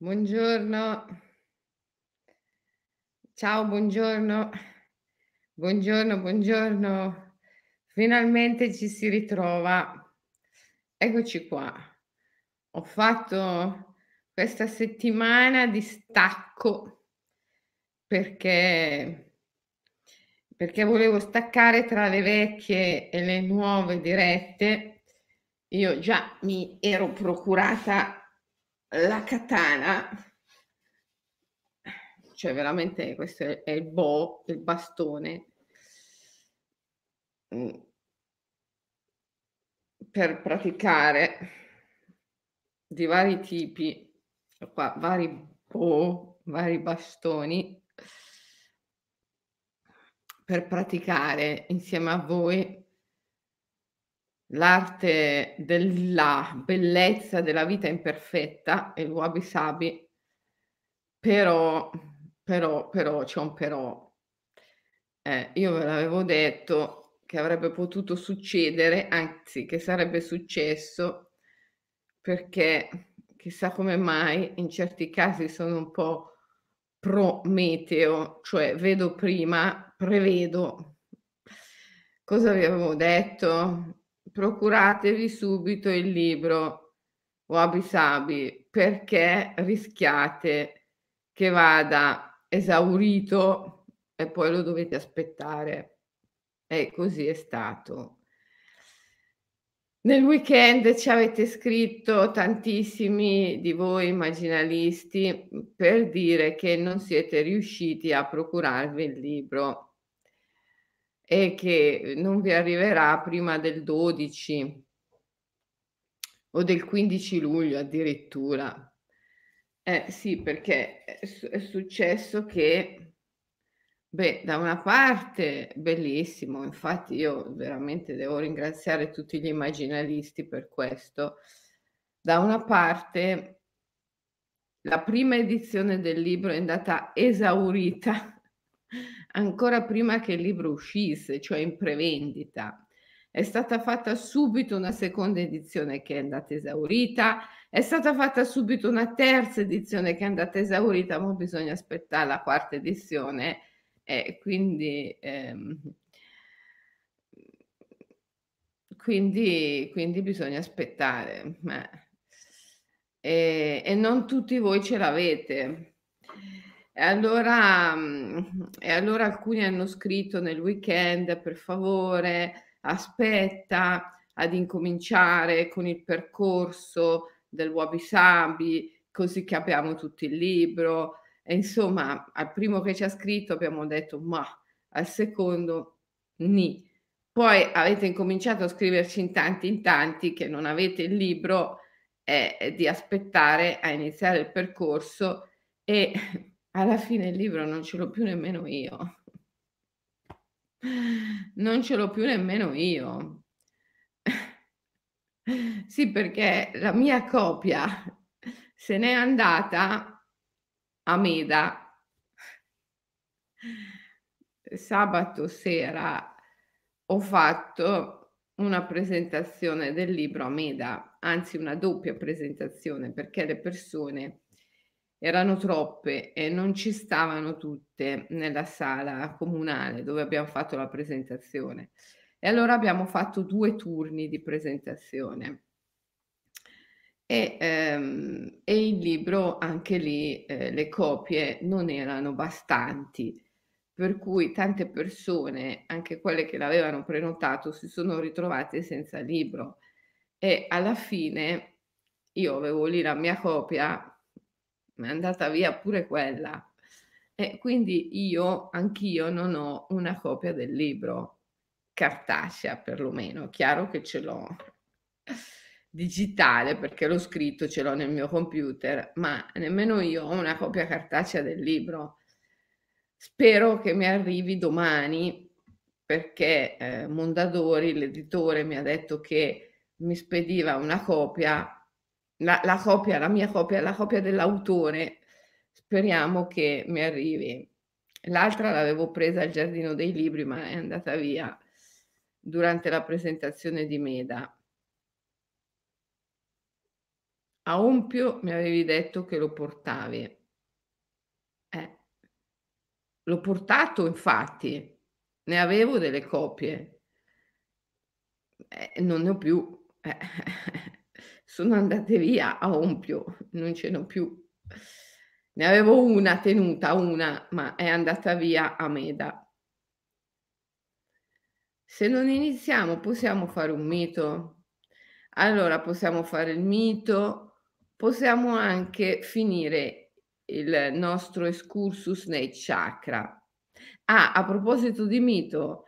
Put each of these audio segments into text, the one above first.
Buongiorno. Ciao, buongiorno. Buongiorno, buongiorno. Finalmente ci si ritrova. Eccoci qua. Ho fatto questa settimana di stacco perché perché volevo staccare tra le vecchie e le nuove dirette. Io già mi ero procurata la katana, cioè veramente questo è, il bo, il bastone, mm, per praticare di vari tipi, qua, vari bo, vari bastoni, per praticare insieme a voi L'arte della bellezza della vita imperfetta, il wabi sabi, però però però c'è un però. Eh, io ve l'avevo detto che avrebbe potuto succedere, anzi che sarebbe successo, perché chissà come mai in certi casi sono un po' pro meteo, cioè vedo prima, prevedo. Cosa vi avevo detto? Procuratevi subito il libro Wabi Sabi perché rischiate che vada esaurito e poi lo dovete aspettare. E così è stato. Nel weekend ci avete scritto tantissimi di voi immaginalisti per dire che non siete riusciti a procurarvi il libro e che non vi arriverà prima del 12 o del 15 luglio addirittura. Eh sì, perché è, successo che, beh, da una parte bellissimo, infatti io veramente devo ringraziare tutti gli immaginalisti per questo. Da una parte la prima edizione del libro è andata esaurita ancora prima che il libro uscisse, cioè in prevendita. È stata fatta subito una seconda edizione che è andata esaurita, è stata fatta subito una terza edizione che è andata esaurita, ma bisogna aspettare la quarta edizione e quindi, ehm, quindi, quindi bisogna aspettare. E, e non tutti voi ce l'avete. E allora, mhmm, e allora alcuni hanno scritto nel weekend: "Per favore, aspetta ad incominciare con il percorso del Wabi Sabi, così che abbiamo tutto il libro". E insomma, al primo che ci ha scritto abbiamo detto: "Mah", al secondo nì. Poi avete incominciato a scriverci in tanti, in tanti che non avete il libro, e di aspettare a iniziare il percorso e alla fine il libro non ce l'ho più nemmeno io. Non ce l'ho più nemmeno io. Sì, perché la mia copia se n'è andata a Meda. Sabato sera ho fatto una presentazione del libro a Meda, anzi una doppia presentazione perché le persone erano troppe e non ci stavano tutte nella sala comunale dove abbiamo fatto la presentazione. E allora abbiamo fatto due turni di presentazione. E, ehm, e il libro, anche lì, eh, le copie non erano bastanti, per cui tante persone, anche quelle che l'avevano prenotato, si sono ritrovate senza libro. E alla fine io avevo lì la mia copia è andata via pure quella. E quindi io, anch'io non ho una copia del libro, cartacea perlomeno, chiaro che ce l'ho digitale perché l'ho scritto, ce l'ho nel mio computer, ma nemmeno io ho una copia cartacea del libro. Spero che mi arrivi domani perché eh, Mondadori, l'editore, mi ha detto che mi spediva una copia la, la copia, la mia copia, la copia dell'autore, speriamo che mi arrivi. L'altra l'avevo presa al Giardino dei Libri, ma è andata via durante la presentazione di Meda. A Ompio mi avevi detto che lo portavi. Eh. L'ho portato infatti, ne avevo delle copie. Eh, non ne ho più. Eh. Sono andate via a Ompio, non ce n'ho più. Ne avevo una tenuta, una, ma è andata via a Meda. Se non iniziamo possiamo fare un mito? Allora possiamo fare il mito, possiamo anche finire il nostro excursus nei chakra. Ah, a proposito di mito,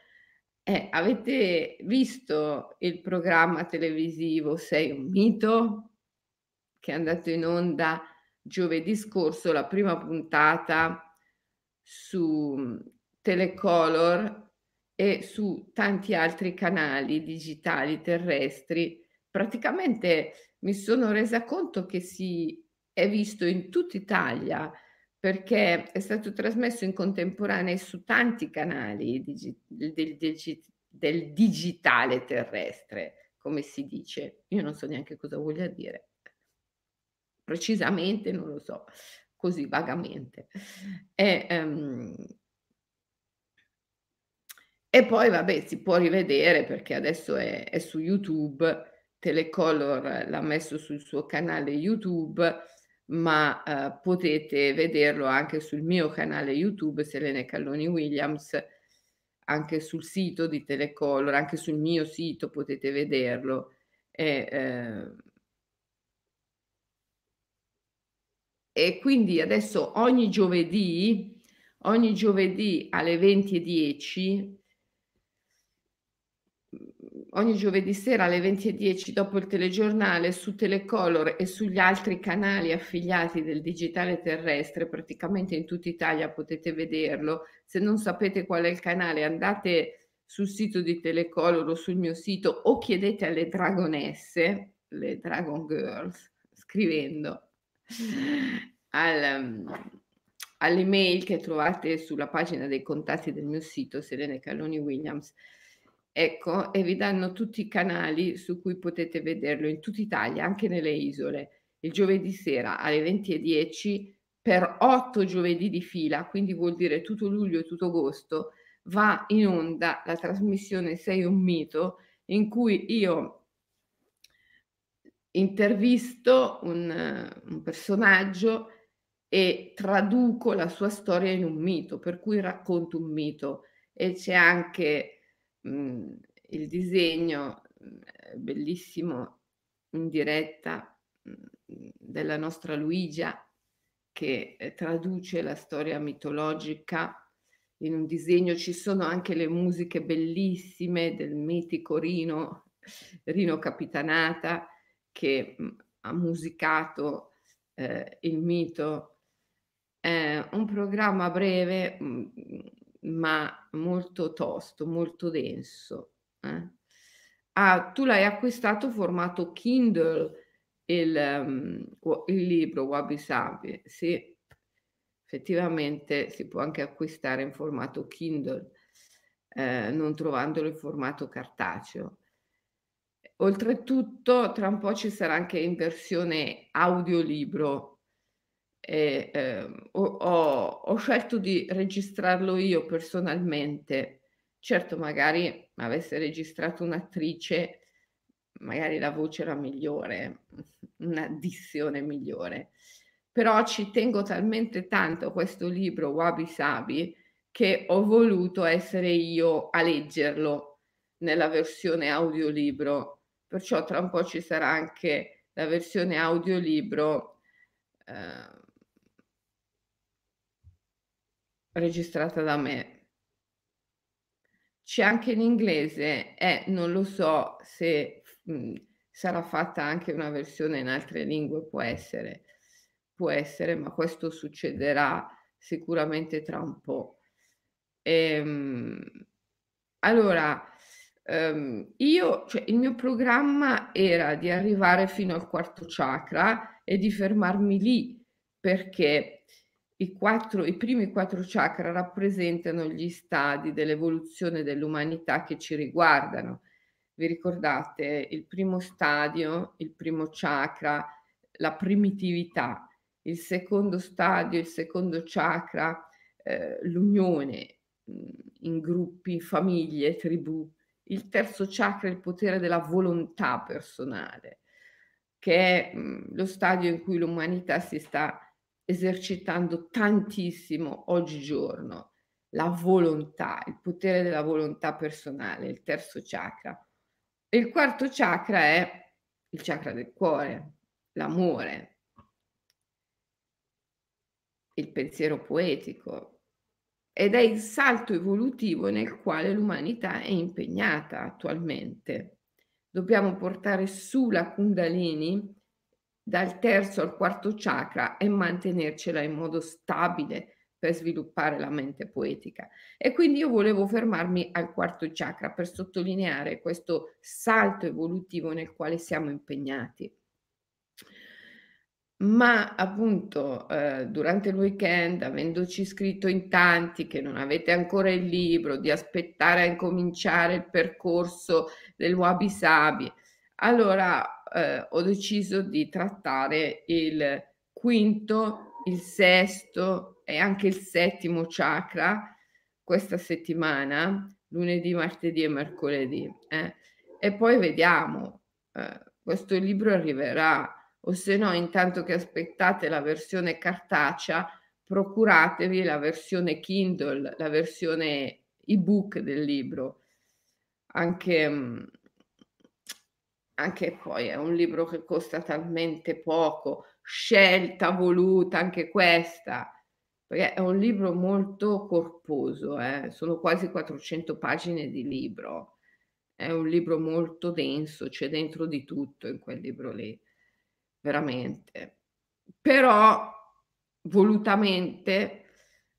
eh, avete visto il programma televisivo Sei un mito? Che è andato in onda giovedì scorso, la prima puntata su Telecolor e su tanti altri canali digitali terrestri, praticamente mi sono resa conto che si è visto in tutta Italia perché è stato trasmesso in contemporanea su tanti canali digi- del, del, del digitale terrestre, come si dice. Io non so neanche cosa voglia dire. Precisamente non lo so, così vagamente. E, um, e poi vabbè, si può rivedere perché adesso è, è su YouTube, Telecolor l'ha messo sul suo canale YouTube, ma eh, potete vederlo anche sul mio canale YouTube, Selene Calloni Williams, anche sul sito di Telecolor, anche sul mio sito potete vederlo. E, eh, e quindi adesso ogni giovedì, ogni giovedì alle 20.10 ogni giovedì sera alle 20.10 dopo il telegiornale su Telecolor e sugli altri canali affiliati del digitale terrestre, praticamente in tutta Italia potete vederlo. Se non sapete qual è il canale andate sul sito di Telecolor o sul mio sito o chiedete alle dragonesse, le Dragon Girls, scrivendo al, all'email che trovate sulla pagina dei contatti del mio sito, Selene Calloni Williams Ecco, e vi danno tutti i canali su cui potete vederlo in tutta Italia, anche nelle isole, il giovedì sera alle 20.10 per otto giovedì di fila, quindi vuol dire tutto luglio e tutto agosto, va in onda la trasmissione Sei un mito, in cui io intervisto un, un personaggio e traduco la sua storia in un mito, per cui racconto un mito. E c'è anche mhmm, il disegno, mhmm, bellissimo in diretta, mhmm, della nostra Luigia che, ehm, traduce la storia mitologica in un disegno. Ci sono anche le musiche bellissime del mitico Rino Rino Capitanata che, ha musicato, ehm, il mito. È un programma breve, ma molto tosto, molto denso. Eh. Ah, tu l'hai acquistato formato Kindle il, um, il libro Wabi Sabi, sì, effettivamente si può anche acquistare in formato Kindle, eh, non trovandolo in formato cartaceo. Oltretutto, tra un po' ci sarà anche in versione audiolibro e, ehm, ho ho scelto di registrarlo io personalmente. Certo, magari avesse registrato un'attrice, magari la voce era migliore, una dizione migliore. Però ci tengo talmente tanto a questo libro Wabi Sabi che ho voluto essere io a leggerlo nella versione audiolibro. Perciò tra un po' ci sarà anche la versione audiolibro eh, registrata da me. C'è anche in inglese e eh, non lo so se mh, sarà fatta anche una versione in altre lingue, può essere, può essere, ma questo succederà sicuramente tra un po'. Ehm, allora, ehm, io, cioè, il mio programma era di arrivare fino al quarto chakra e di fermarmi lì perché i, quattro, I primi quattro chakra rappresentano gli stadi dell'evoluzione dell'umanità che ci riguardano. Vi ricordate il primo stadio, il primo chakra, la primitività, il secondo stadio, il secondo chakra, eh, l'unione mhmm, in gruppi, famiglie, tribù. Il terzo chakra il potere della volontà personale, che è mh, mhmm, lo stadio in cui l'umanità si sta esercitando tantissimo oggigiorno. La volontà, il potere della volontà personale, il terzo chakra. Il quarto chakra è il chakra del cuore, l'amore, il pensiero poetico ed è il salto evolutivo nel quale l'umanità è impegnata attualmente. Dobbiamo portare su la Kundalini dal terzo al quarto chakra e mantenercela in modo stabile per sviluppare la mente poetica. E quindi io volevo fermarmi al quarto chakra per sottolineare questo salto evolutivo nel quale siamo impegnati ma appunto, ehm, durante il weekend, avendoci scritto in tanti che non avete ancora il libro, di aspettare a incominciare il percorso del Wabi Sabi, allora, ehm, ho deciso di trattare il quinto, il sesto e anche il settimo chakra questa settimana, lunedì, martedì e mercoledì, eh. E poi vediamo, ehm, questo libro arriverà o se no intanto che aspettate la versione cartacea procuratevi la versione Kindle, la versione ebook del libro. Anche, mm, anche poi è un libro che costa talmente poco, scelta voluta anche questa, perché è un libro molto corposo, eh? sono quasi 400 pagine di libro, è un libro molto denso, c'è dentro di tutto in quel libro lì veramente. Però volutamente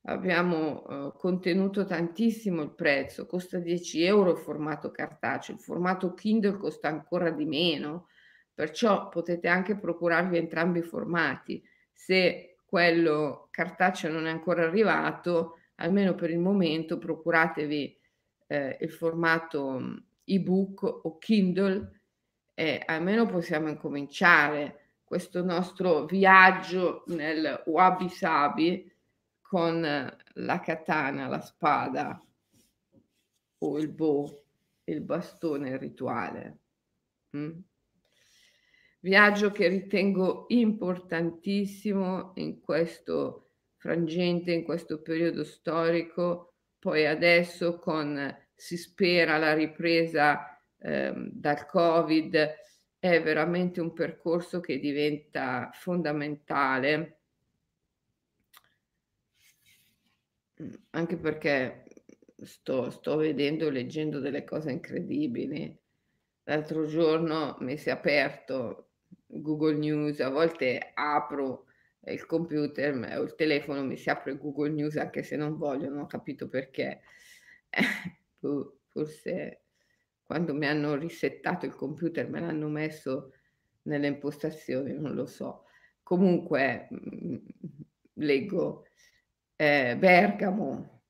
abbiamo uh, contenuto tantissimo il prezzo, costa 10 euro il formato cartaceo, il formato Kindle costa ancora di meno, perciò potete anche procurarvi entrambi i formati. Se quello cartaceo non è ancora arrivato, almeno per il momento procuratevi eh, il formato ebook o Kindle e almeno possiamo incominciare questo nostro viaggio nel wabi sabi con la katana, la spada o il bow, il bastone rituale. Mm? Viaggio che ritengo importantissimo in questo frangente, in questo periodo storico, poi adesso con si spera la ripresa eh, dal Covid è veramente un percorso che diventa fondamentale, mm, anche perché sto, sto vedendo, leggendo delle cose incredibili. L'altro giorno mi si è aperto Google News, a volte apro il computer o il telefono, mi si apre Google News anche se non voglio, non ho capito perché. forse quando mi hanno risettato il computer, me l'hanno messo nelle impostazioni, non lo so. Comunque mm, leggo eh, Bergamo.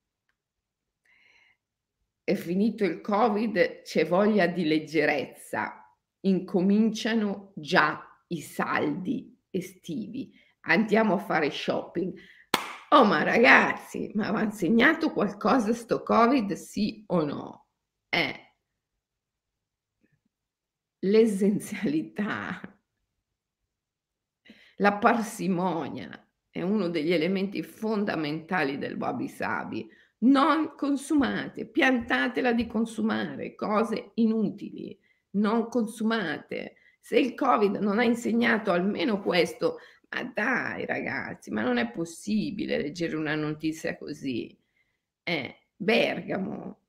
È finito il Covid, c'è voglia di leggerezza. Incominciano già i saldi estivi. Andiamo a fare shopping. Oh, ma ragazzi, ma aveva insegnato qualcosa sto Covid, sì o no? Eh, l'essenzialità, la parsimonia è uno degli elementi fondamentali del wabi sabi. Non consumate, piantatela di consumare cose inutili, non consumate. Se il Covid non ha insegnato almeno questo, ma dai ragazzi, ma non è possibile leggere una notizia così. Eh, Bergamo,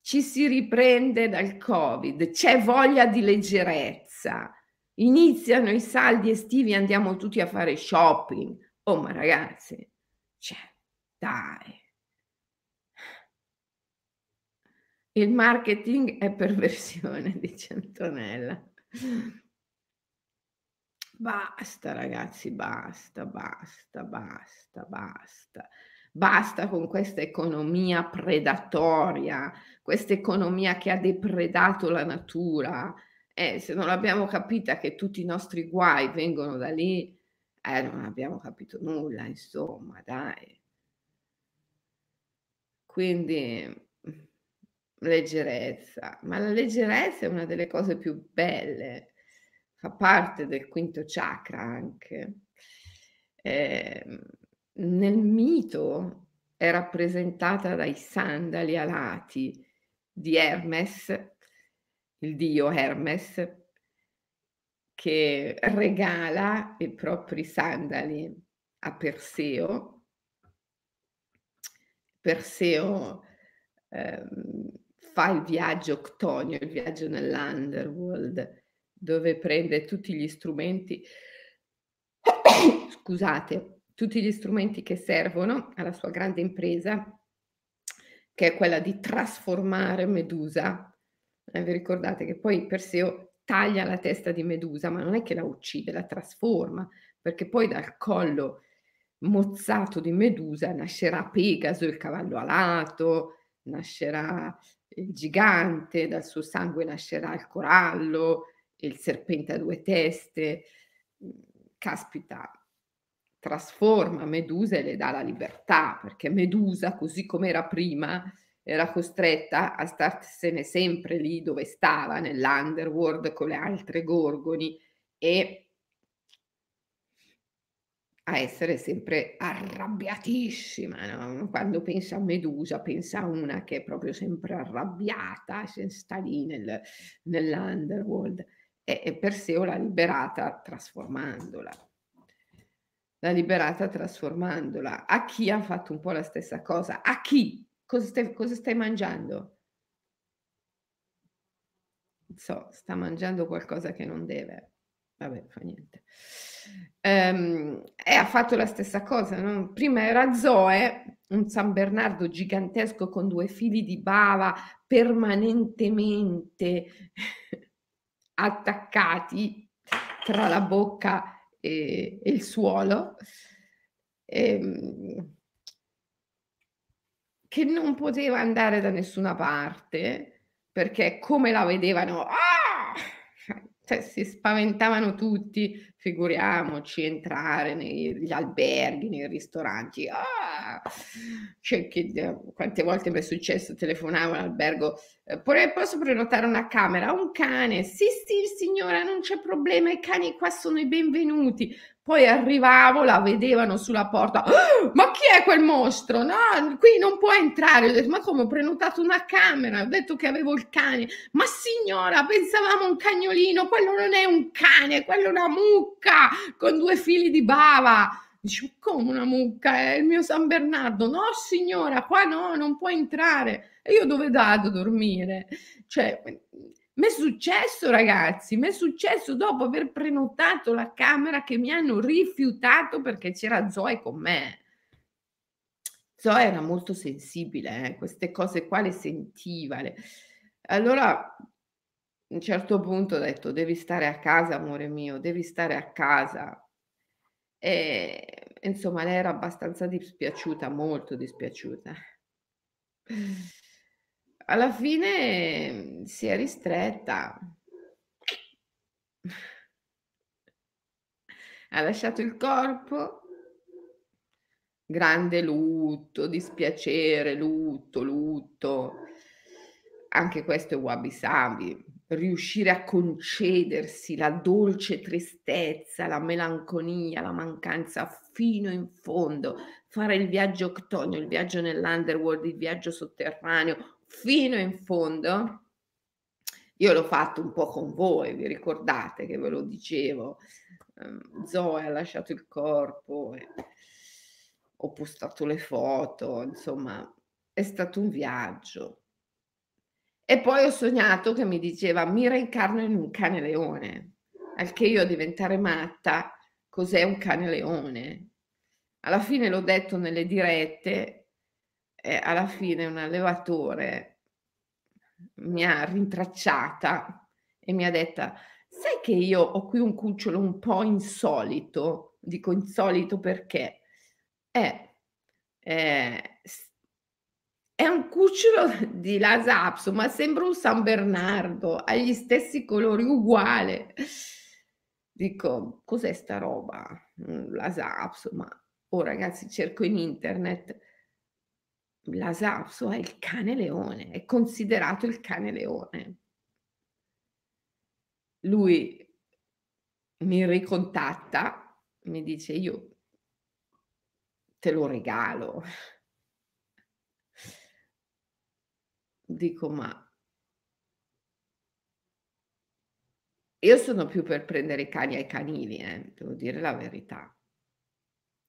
ci si riprende dal Covid, c'è voglia di leggerezza, iniziano i saldi estivi, andiamo tutti a fare shopping. Oh, ma ragazzi, cioè, dai. Il marketing è perversione, dice Antonella. Basta ragazzi, basta, basta, basta, basta. Basta con questa economia predatoria, questa economia che ha depredato la natura. Eh, se non l'abbiamo capita che tutti i nostri guai vengono da lì, eh, non abbiamo capito nulla, insomma, dai. Quindi leggerezza, ma la leggerezza è una delle cose più belle, fa parte del quinto chakra anche. Ehm, nel mito è rappresentata dai sandali alati di Hermes, il dio Hermes, che regala i propri sandali a Perseo Perseo ehm, fa il viaggio Ctonio, il viaggio nell'Underworld, dove prende tutti gli strumenti scusate, tutti gli strumenti che servono alla sua grande impresa, che è quella di trasformare Medusa. Eh, vi ricordate che poi Perseo taglia la testa di Medusa, ma non è che la uccide, la trasforma, perché poi dal collo mozzato di Medusa nascerà Pegaso, il cavallo alato, nascerà il gigante, dal suo sangue nascerà il corallo, il serpente a due teste. Caspita, trasforma Medusa e le dà la libertà, perché Medusa, così come era prima, era costretta a starsene sempre lì dove stava, nell'underworld con le altre gorgoni e a essere sempre arrabbiatissima, no? Quando pensa a Medusa, pensa a una che è proprio sempre arrabbiata, sta lì nel, nell'underworld. E, e Perseo l'ha liberata trasformandola. L'ha liberata trasformandola. A chi ha fatto un po' la stessa cosa? A chi? Cosa stai, cosa stai mangiando? So, sta mangiando qualcosa che non deve. Vabbè, fa niente. Ehm, e ha fatto la stessa cosa, no? Prima era Zoe, un San Bernardo gigantesco con due fili di bava permanentemente attaccati tra la bocca e, e il suolo, ehm, che non poteva andare da nessuna parte perché come la vedevano, ah! cioè, si spaventavano tutti, figuriamoci entrare negli alberghi, nei ristoranti. Ah! Cioè, che, quante volte mi è successo, telefonavo all'albergo, eh, posso prenotare una camera? Un cane? Sì, sì, signora, non c'è problema, i cani qua sono i benvenuti. Poi arrivavo, la vedevano sulla porta. Oh, ma chi è quel mostro? No, qui non può entrare. Ho detto, ma come ho prenotato una camera? Ho detto che avevo il cane. Ma signora, pensavamo un cagnolino. Quello non è un cane, quello è una mucca con due fili di bava. Dicevo, come una mucca? È il mio San Bernardo. No, signora, qua no, non può entrare. E io dove vado a dormire? Cioè, mi è successo, ragazzi, mi è successo dopo aver prenotato la camera che mi hanno rifiutato perché c'era Zoe con me. Zoe era molto sensibile, eh? queste cose qua le sentiva. Le... Allora, a un certo punto ho detto, devi stare a casa, amore mio, devi stare a casa. E insomma, lei era abbastanza dispiaciuta, molto dispiaciuta alla fine si è ristretta. Ha lasciato il corpo, grande lutto, dispiacere, lutto, lutto. Anche questo è wabi sabi, riuscire a concedersi la dolce tristezza, la melanconia, la mancanza fino in fondo, fare il viaggio octonio, il viaggio nell'underworld, il viaggio sotterraneo, fino in fondo. Io l'ho fatto un po' con voi, vi ricordate che ve lo dicevo. Um, Zoe ha lasciato il corpo, ho postato le foto, insomma, è stato un viaggio. E poi ho sognato che mi diceva mi reincarno in un cane leone, al che io a diventare matta, cos'è un cane leone? Alla fine l'ho detto nelle dirette e alla fine un allevatore mi ha rintracciata e mi ha detta sai che io ho qui un cucciolo un po' insolito dico insolito perché è, è È un cucciolo di Lhasa Apso, ma sembra un San Bernardo, ha gli stessi colori, uguale. Dico: "Cos'è sta roba?" Mhmm, Lhasa Apso, ma oh ragazzi cerco in internet Lhasa Apso è il cane leone, è considerato il cane leone. Lui mi ricontatta, mi dice: "Io" "te lo regalo." Dico: "Ma" Io sono più per prendere i cani ai canili, eh, devo dire la verità.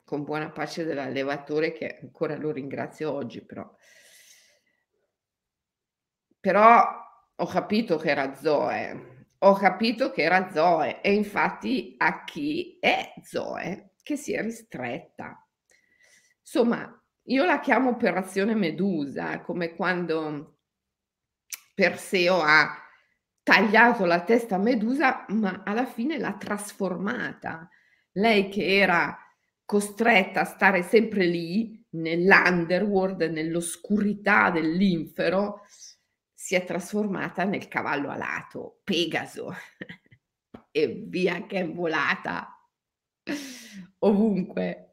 Con buona pace dell'allevatore che ancora lo ringrazio oggi, però Però ho capito che era Zoe, ho capito che era Zoe e infatti a chi è Zoe che si è ristretta. Somma, io la chiamo operazione Medusa, come quando Perseo ha tagliato la testa a Medusa, ma alla fine l'ha trasformata. Lei che era costretta a stare sempre lì, nell'underworld, nell'oscurità dell'infero, si è trasformata nel cavallo alato, Pegaso, e via che è volata ovunque.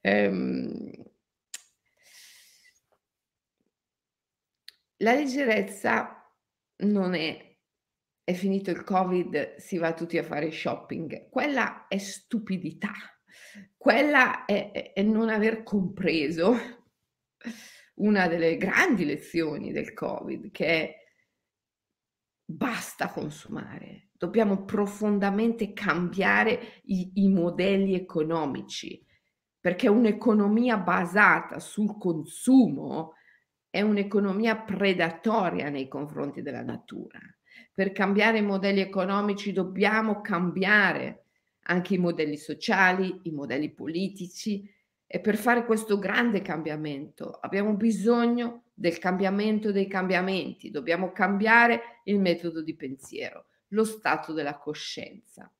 Ehm La leggerezza non è: "È finito il Covid, si va tutti a fare shopping." Quella è stupidità, quella è è non aver compreso una delle grandi lezioni del Covid, che è basta consumare, dobbiamo profondamente cambiare i i modelli economici, perché un'economia basata sul consumo è un'economia predatoria nei confronti della natura. Per cambiare i modelli economici dobbiamo cambiare anche i modelli sociali, i modelli politici e per fare questo grande cambiamento abbiamo bisogno del cambiamento dei cambiamenti, dobbiamo cambiare il metodo di pensiero, lo stato della coscienza.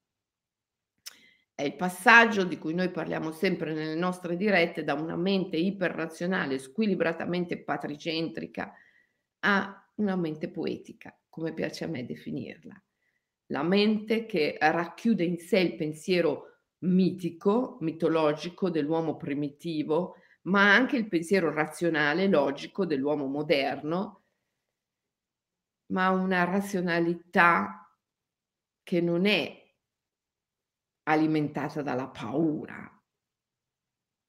È il passaggio di cui noi parliamo sempre nelle nostre dirette da una mente iperrazionale, squilibratamente patricentrica, a una mente poetica, come piace a me definirla. La mente che racchiude in sé il pensiero mitico, mitologico dell'uomo primitivo, ma anche il pensiero razionale, logico dell'uomo moderno, ma una razionalità che non è alimentata dalla paura,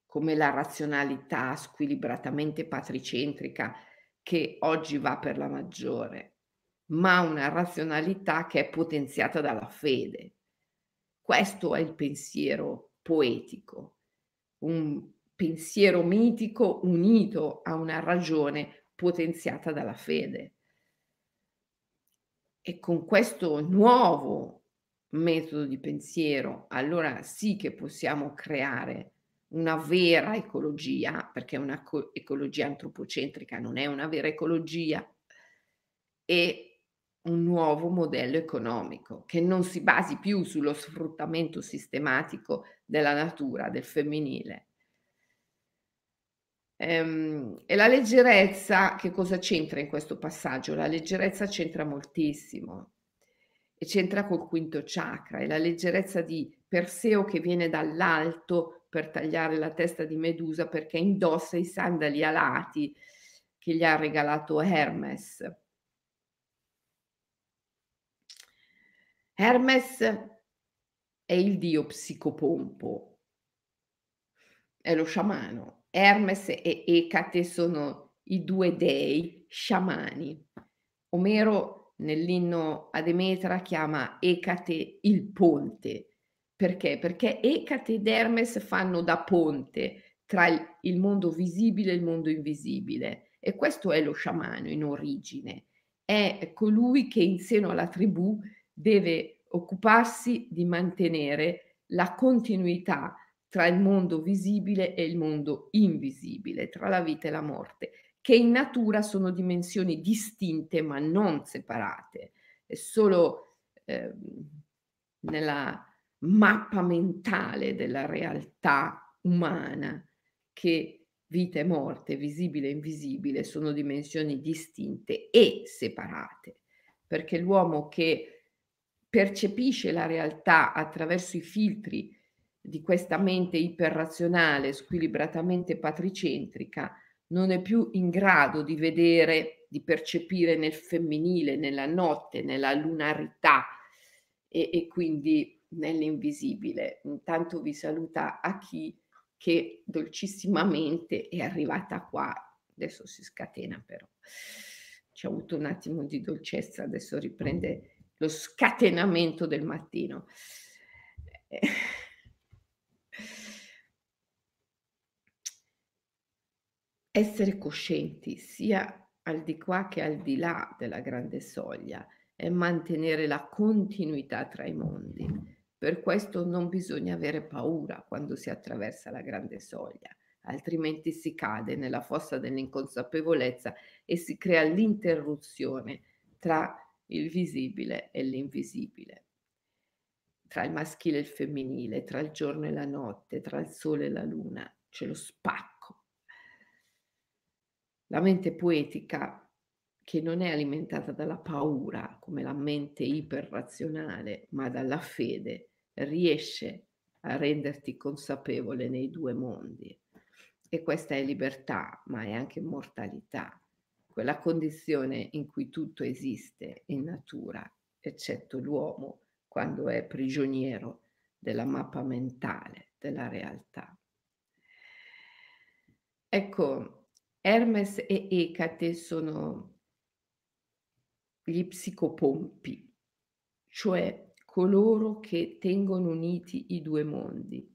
come la razionalità squilibratamente patricentrica che oggi va per la maggiore, ma una razionalità che è potenziata dalla fede. Questo è il pensiero poetico, un pensiero mitico unito a una ragione potenziata dalla fede. E con questo nuovo metodo di pensiero, allora sì che possiamo creare una vera ecologia, perché una co- ecologia antropocentrica non è una vera ecologia, e un nuovo modello economico che non si basi più sullo sfruttamento sistematico della natura, del femminile. Ehm, e la leggerezza, che cosa c'entra in questo passaggio? La leggerezza c'entra moltissimo e c'entra col quinto chakra, è la leggerezza di Perseo che viene dall'alto per tagliare la testa di Medusa perché indossa i sandali alati che gli ha regalato Hermes. Hermes è il dio psicopompo, è lo sciamano. Hermes e Ecate sono i due dei sciamani. Omero nell'inno a Demetra chiama Ecate il ponte. Perché? Perché Ecate ed Hermes fanno da ponte tra il, mondo visibile e il mondo invisibile. E questo è lo sciamano in origine. È colui che in seno alla tribù deve occuparsi di mantenere la continuità tra il mondo visibile e il mondo invisibile, tra la vita e la morte che in natura sono dimensioni distinte ma non separate. È solo eh, nella mappa mentale della realtà umana che vita e morte, visibile e invisibile, sono dimensioni distinte e separate, perché l'uomo che percepisce la realtà attraverso i filtri di questa mente iperrazionale, squilibratamente patricentrica, non è più in grado di vedere, di percepire nel femminile, nella notte, nella lunarità e, e quindi nell'invisibile. Intanto vi saluta a chi che dolcissimamente è arrivata qua, adesso si scatena però, c'è avuto un attimo di dolcezza, adesso riprende lo scatenamento del mattino. Essere coscienti sia al di qua che al di là della grande soglia e mantenere la continuità tra i mondi per questo non bisogna avere paura quando si attraversa la grande soglia, altrimenti si cade nella fossa dell'inconsapevolezza e si crea l'interruzione tra il visibile e l'invisibile, tra il maschile e il femminile, tra il giorno e la notte, tra il sole e la luna, c'è lo spacco. La mente poetica che non è alimentata dalla paura come la mente iperrazionale, ma dalla fede, riesce a renderti consapevole nei due mondi. E questa è libertà, ma è anche mortalità, quella condizione in cui tutto esiste in natura, eccetto l'uomo quando è prigioniero della mappa mentale della realtà. Ecco, Hermes e Ecate sono gli psicopompi, cioè coloro che tengono uniti i due mondi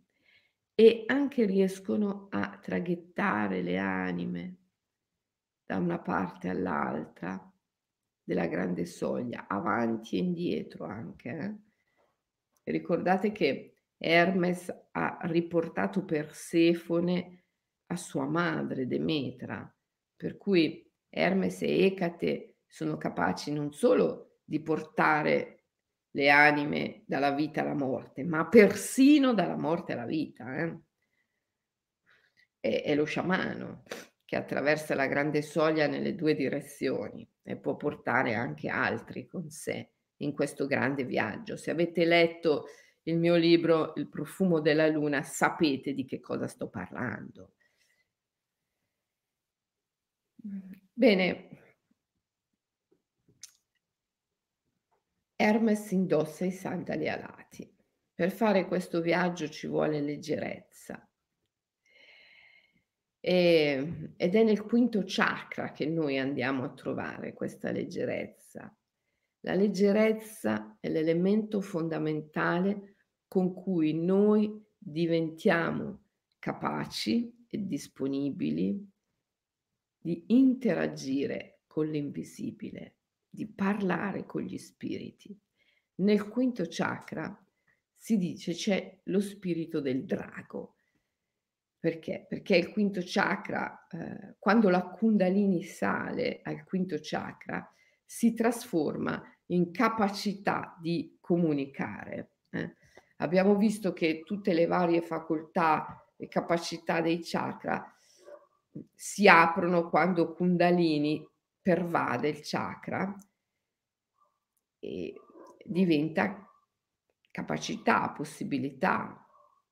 e anche riescono a traghettare le anime da una parte all'altra della grande soglia, avanti e indietro anche. Eh? Ricordate che Hermes ha riportato Persefone a sua madre Demetra, per cui Hermes e Ecate sono capaci non solo di portare le anime dalla vita alla morte, ma persino dalla morte alla vita. Eh? È, è lo sciamano che attraversa la grande soglia nelle due direzioni e può portare anche altri con sé in questo grande viaggio. Se avete letto il mio libro Il profumo della luna, sapete di che cosa sto parlando. Bene, Hermes indossa i sandali alati. Per fare questo viaggio ci vuole leggerezza. E, ed è nel quinto chakra che noi andiamo a trovare questa leggerezza. La leggerezza è l'elemento fondamentale con cui noi diventiamo capaci e disponibili di interagire con l'invisibile, di parlare con gli spiriti. Nel quinto chakra si dice c'è lo spirito del drago. Perché? Perché il quinto chakra, eh, quando la kundalini sale al quinto chakra, si trasforma in capacità di comunicare. Eh. Abbiamo visto che tutte le varie facoltà e capacità dei chakra si aprono quando kundalini pervade il chakra e diventa capacità, possibilità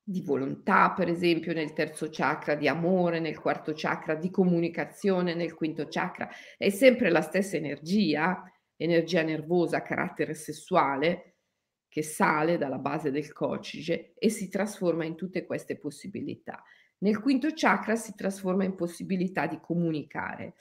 di volontà, per esempio nel terzo chakra, di amore nel quarto chakra, di comunicazione nel quinto chakra. È sempre la stessa energia, energia nervosa, carattere sessuale, che sale dalla base del cocige e si trasforma in tutte queste possibilità. Nel quinto chakra si trasforma in possibilità di comunicare.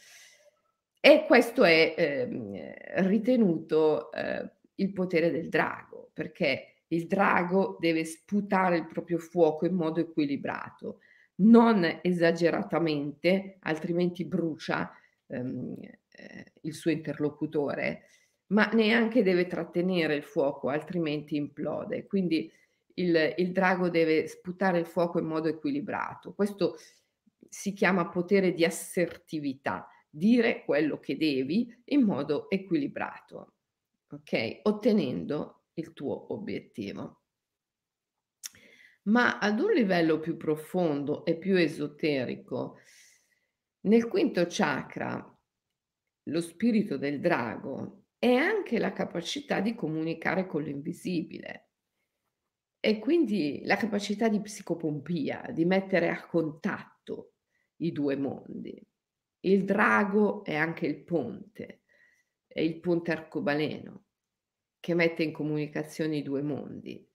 E questo è eh, ritenuto eh, il potere del drago, perché il drago deve sputare il proprio fuoco in modo equilibrato, non esageratamente, altrimenti brucia ehm, eh, il suo interlocutore, ma neanche deve trattenere il fuoco, altrimenti implode. Quindi il, il drago deve sputare il fuoco in modo equilibrato. Questo si chiama potere di assertività dire quello che devi in modo equilibrato, ok? Ottenendo il tuo obiettivo. Ma ad un livello più profondo e più esoterico, Nel quinto chakra, lo spirito del drago è anche la capacità di comunicare con l'invisibile e quindi la capacità di psicopompia, di mettere a contatto i due mondi. Il drago è anche il ponte, è il ponte arcobaleno che mette in comunicazione i due mondi.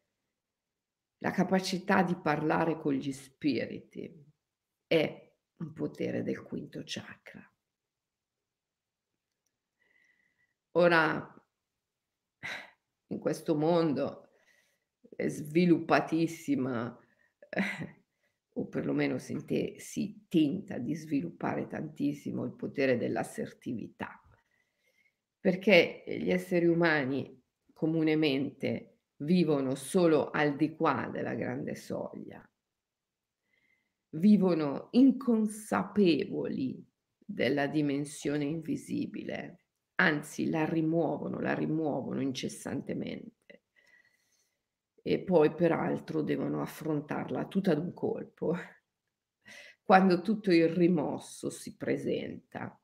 La capacità di parlare con gli spiriti è un potere del quinto chakra. Ora, in questo mondo è sviluppatissima, o perlomeno si, te, si tenta di sviluppare tantissimo il potere dell'assertività, perché gli esseri umani comunemente vivono solo al di qua della grande soglia, vivono inconsapevoli della dimensione invisibile, anzi la rimuovono, la rimuovono incessantemente. E poi peraltro devono affrontarla tutta d'un colpo, quando tutto il rimosso si presenta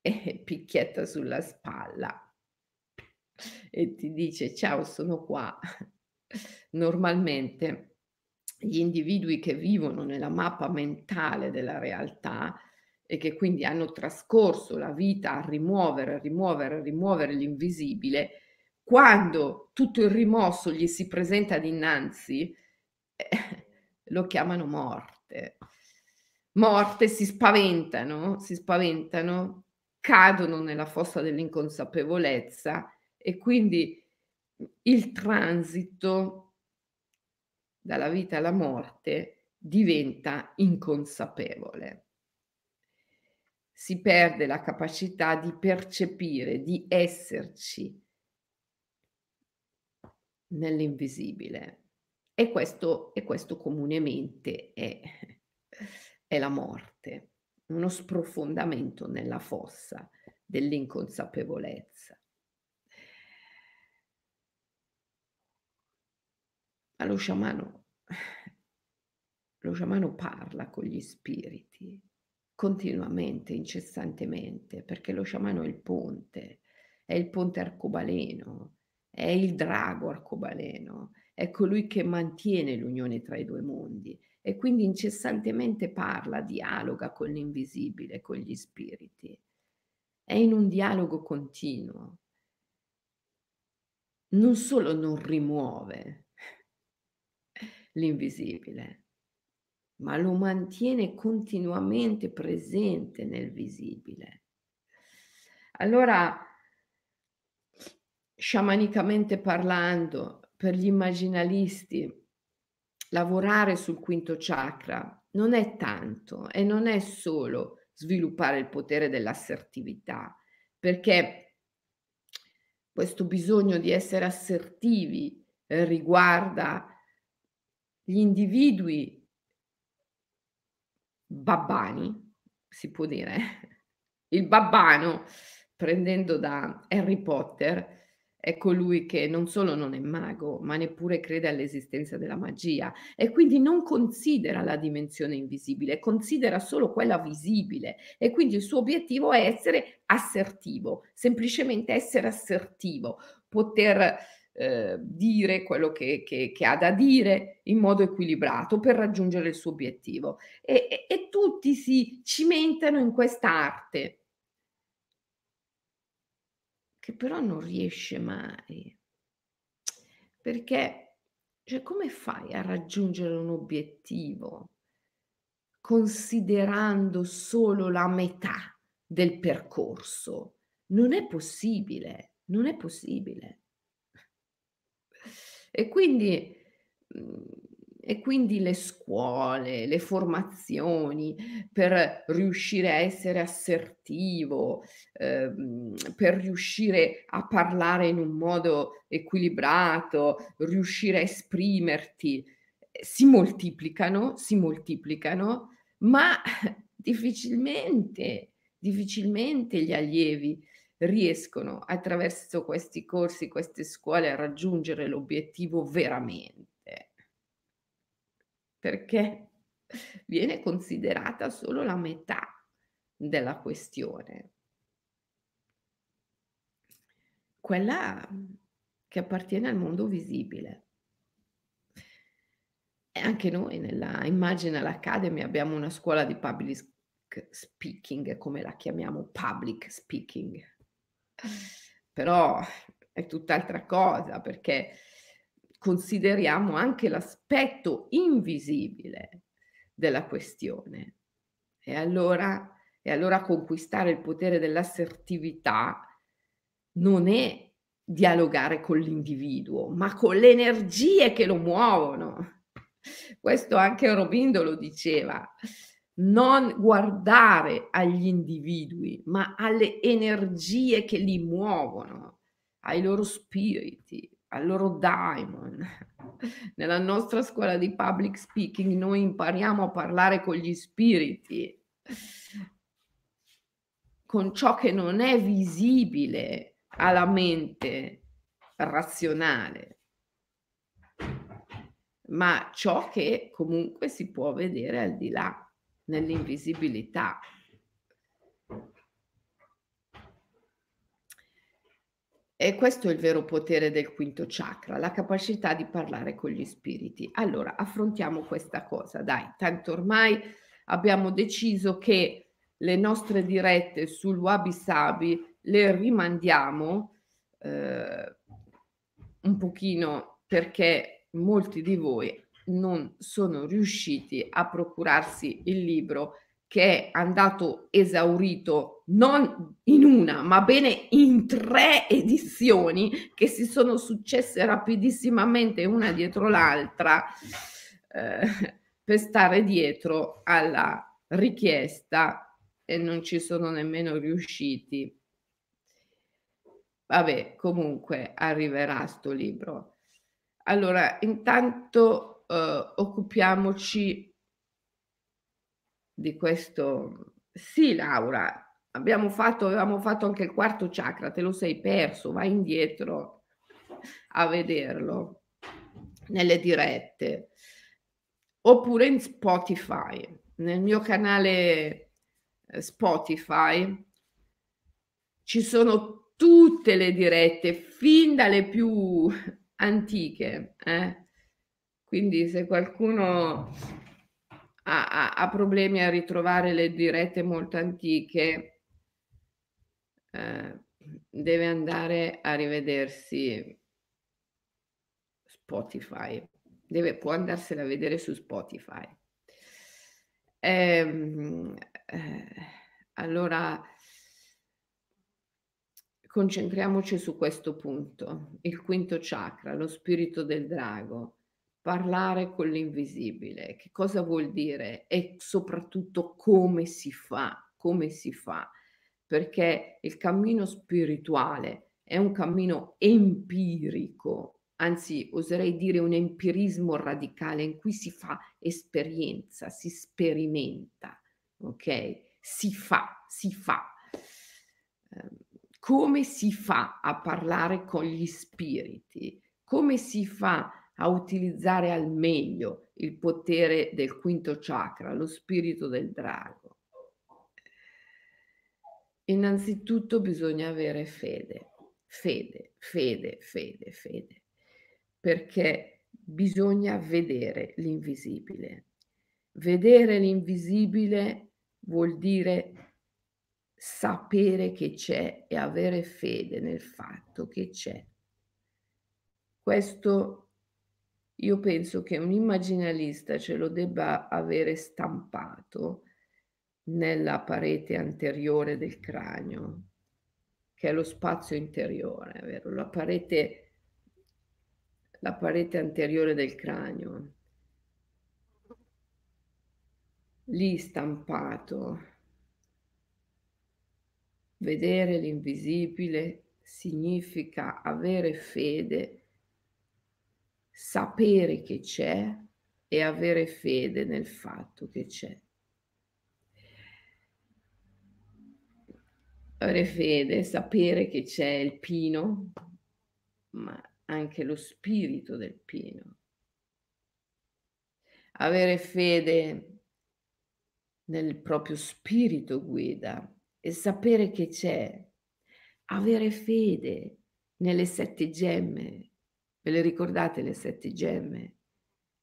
e picchietta sulla spalla e ti dice ciao sono qua. Normalmente gli individui che vivono nella mappa mentale della realtà e che quindi hanno trascorso la vita a rimuovere, a rimuovere, a rimuovere l'invisibile, quando tutto il rimosso gli si presenta dinanzi, eh, lo chiamano morte. Morte, si spaventano, si spaventano, cadono nella fossa dell'inconsapevolezza e quindi il transito dalla vita alla morte diventa inconsapevole. Si perde la capacità di percepire, di esserci nell'invisibile. E questo, e questo comunemente è, è la morte, uno sprofondamento nella fossa dell'inconsapevolezza. Ma lo sciamano, lo sciamano parla con gli spiriti continuamente, incessantemente, perché lo sciamano è il ponte, è il ponte arcobaleno, è il drago arcobaleno, è colui che mantiene l'unione tra i due mondi e quindi incessantemente parla, dialoga con l'invisibile, con gli spiriti. È in un dialogo continuo. Non solo non rimuove, l'invisibile, ma lo mantiene continuamente presente nel visibile. Allora, sciamanicamente parlando, per gli immaginalisti, lavorare sul quinto chakra non è tanto e non è solo sviluppare il potere dell'assertività, perché questo bisogno di essere assertivi eh, riguarda gli individui babbani, si può dire, il babbano, prendendo da Harry Potter, è colui che non solo non è mago, ma neppure crede all'esistenza della magia e quindi non considera la dimensione invisibile, considera solo quella visibile e quindi il suo obiettivo è essere assertivo, semplicemente essere assertivo, poter eh, dire quello che, che, che, ha da dire in modo equilibrato per raggiungere il suo obiettivo. E, e, e tutti si cimentano in questa arte, che però non riesce mai. Perché, cioè, come fai a raggiungere un obiettivo considerando solo la metà del percorso? Non è possibile, non è possibile. E quindi, mhmm, e quindi le scuole, le formazioni per riuscire a essere assertivo, ehm, per riuscire a parlare in un modo equilibrato, riuscire a esprimerti, si moltiplicano, si moltiplicano, ma difficilmente, difficilmente gli allievi riescono attraverso questi corsi, queste scuole a raggiungere l'obiettivo veramente. Perché viene considerata solo la metà della questione. Quella che appartiene al mondo visibile. E anche noi nella Imaginal Academy abbiamo una scuola di public speaking, come la chiamiamo, public speaking. Però è tutt'altra cosa perché consideriamo anche l'aspetto invisibile della questione. E allora, e allora conquistare il potere dell'assertività non è dialogare con l'individuo, ma con le energie che lo muovono. Questo anche Robindo lo diceva. Non guardare agli individui, ma alle energie che li muovono, ai loro spiriti, al loro daimon. Nella nostra scuola di public speaking noi impariamo a parlare con gli spiriti, con ciò che non è visibile alla mente razionale, ma ciò che comunque si può vedere al di là, nell'invisibilità. E questo è il vero potere del quinto chakra, la capacità di parlare con gli spiriti. Allora, affrontiamo questa cosa, dai, tanto ormai abbiamo deciso che le nostre dirette sul Wabi Sabi le rimandiamo eh, un pochino perché molti di voi non sono riusciti a procurarsi il libro che è andato esaurito non in una, ma bene in tre edizioni che si sono successe rapidissimamente una dietro l'altra eh, per stare dietro alla richiesta e non ci sono nemmeno riusciti. Vabbè, comunque arriverà sto libro. Allora, intanto eh, occupiamoci di questo. Sì, Laura, abbiamo fatto, avevamo fatto anche il quarto chakra, te lo sei perso, vai indietro a vederlo nelle dirette oppure in Spotify. Nel mio canale eh, Spotify ci sono tutte le dirette, fin dalle più antiche. Eh? Quindi se qualcuno ha, ha, ha problemi a ritrovare le dirette molto antiche, eh, deve andare a rivedersi Spotify, deve, può andarsela a vedere su Spotify. Ehm, eh, allora, concentriamoci su questo punto, il quinto chakra, lo spirito del drago parlare con l'invisibile, che cosa vuol dire e soprattutto come si fa, come si fa, perché il cammino spirituale è un cammino empirico, anzi oserei dire un empirismo radicale in cui si fa esperienza, si sperimenta, ok? Si fa, si fa. Ehm, come si fa a parlare con gli spiriti? Come si fa a utilizzare al meglio il potere del quinto chakra, lo spirito del drago. Innanzitutto bisogna avere fede, fede, fede, fede, fede, perché bisogna vedere l'invisibile. Vedere l'invisibile vuol dire sapere che c'è e avere fede nel fatto che c'è. Questo io penso che un immaginalista ce lo debba avere stampato nella parete anteriore del cranio, che è lo spazio interiore, vero? La parete, la parete anteriore del cranio. Lì stampato. Vedere l'invisibile significa avere fede sapere che c'è e avere fede nel fatto che c'è. Avere fede, sapere che c'è il pino, ma anche lo spirito del pino. Avere fede Nel proprio spirito guida e sapere che c'è. Avere fede nelle 7 gemme. Ve le ricordate le 7 gemme?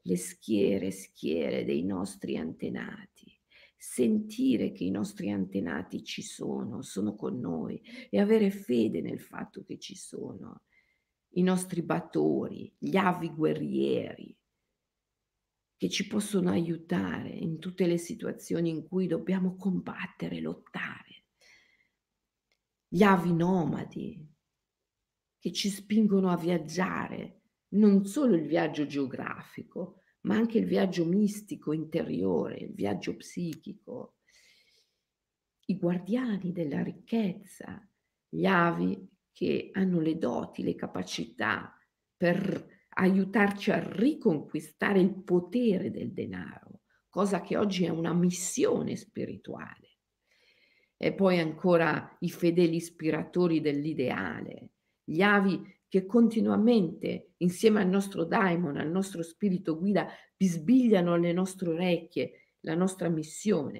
Le schiere, schiere dei nostri antenati. Sentire che i nostri antenati ci sono, sono con noi e avere fede nel fatto che ci sono. I nostri battori, gli avi guerrieri che ci possono aiutare in tutte le situazioni in cui dobbiamo combattere, lottare. Gli avi nomadi che ci spingono a viaggiare, non solo il viaggio geografico, ma anche il viaggio mistico interiore, il viaggio psichico. I guardiani della ricchezza, gli avi che hanno le doti, le capacità per aiutarci a riconquistare il potere del denaro, cosa che oggi è una missione spirituale. E poi ancora i fedeli ispiratori dell'ideale, gli avi che continuamente, insieme al nostro daimon, al nostro spirito guida, bisbigliano alle nostre orecchie la nostra missione,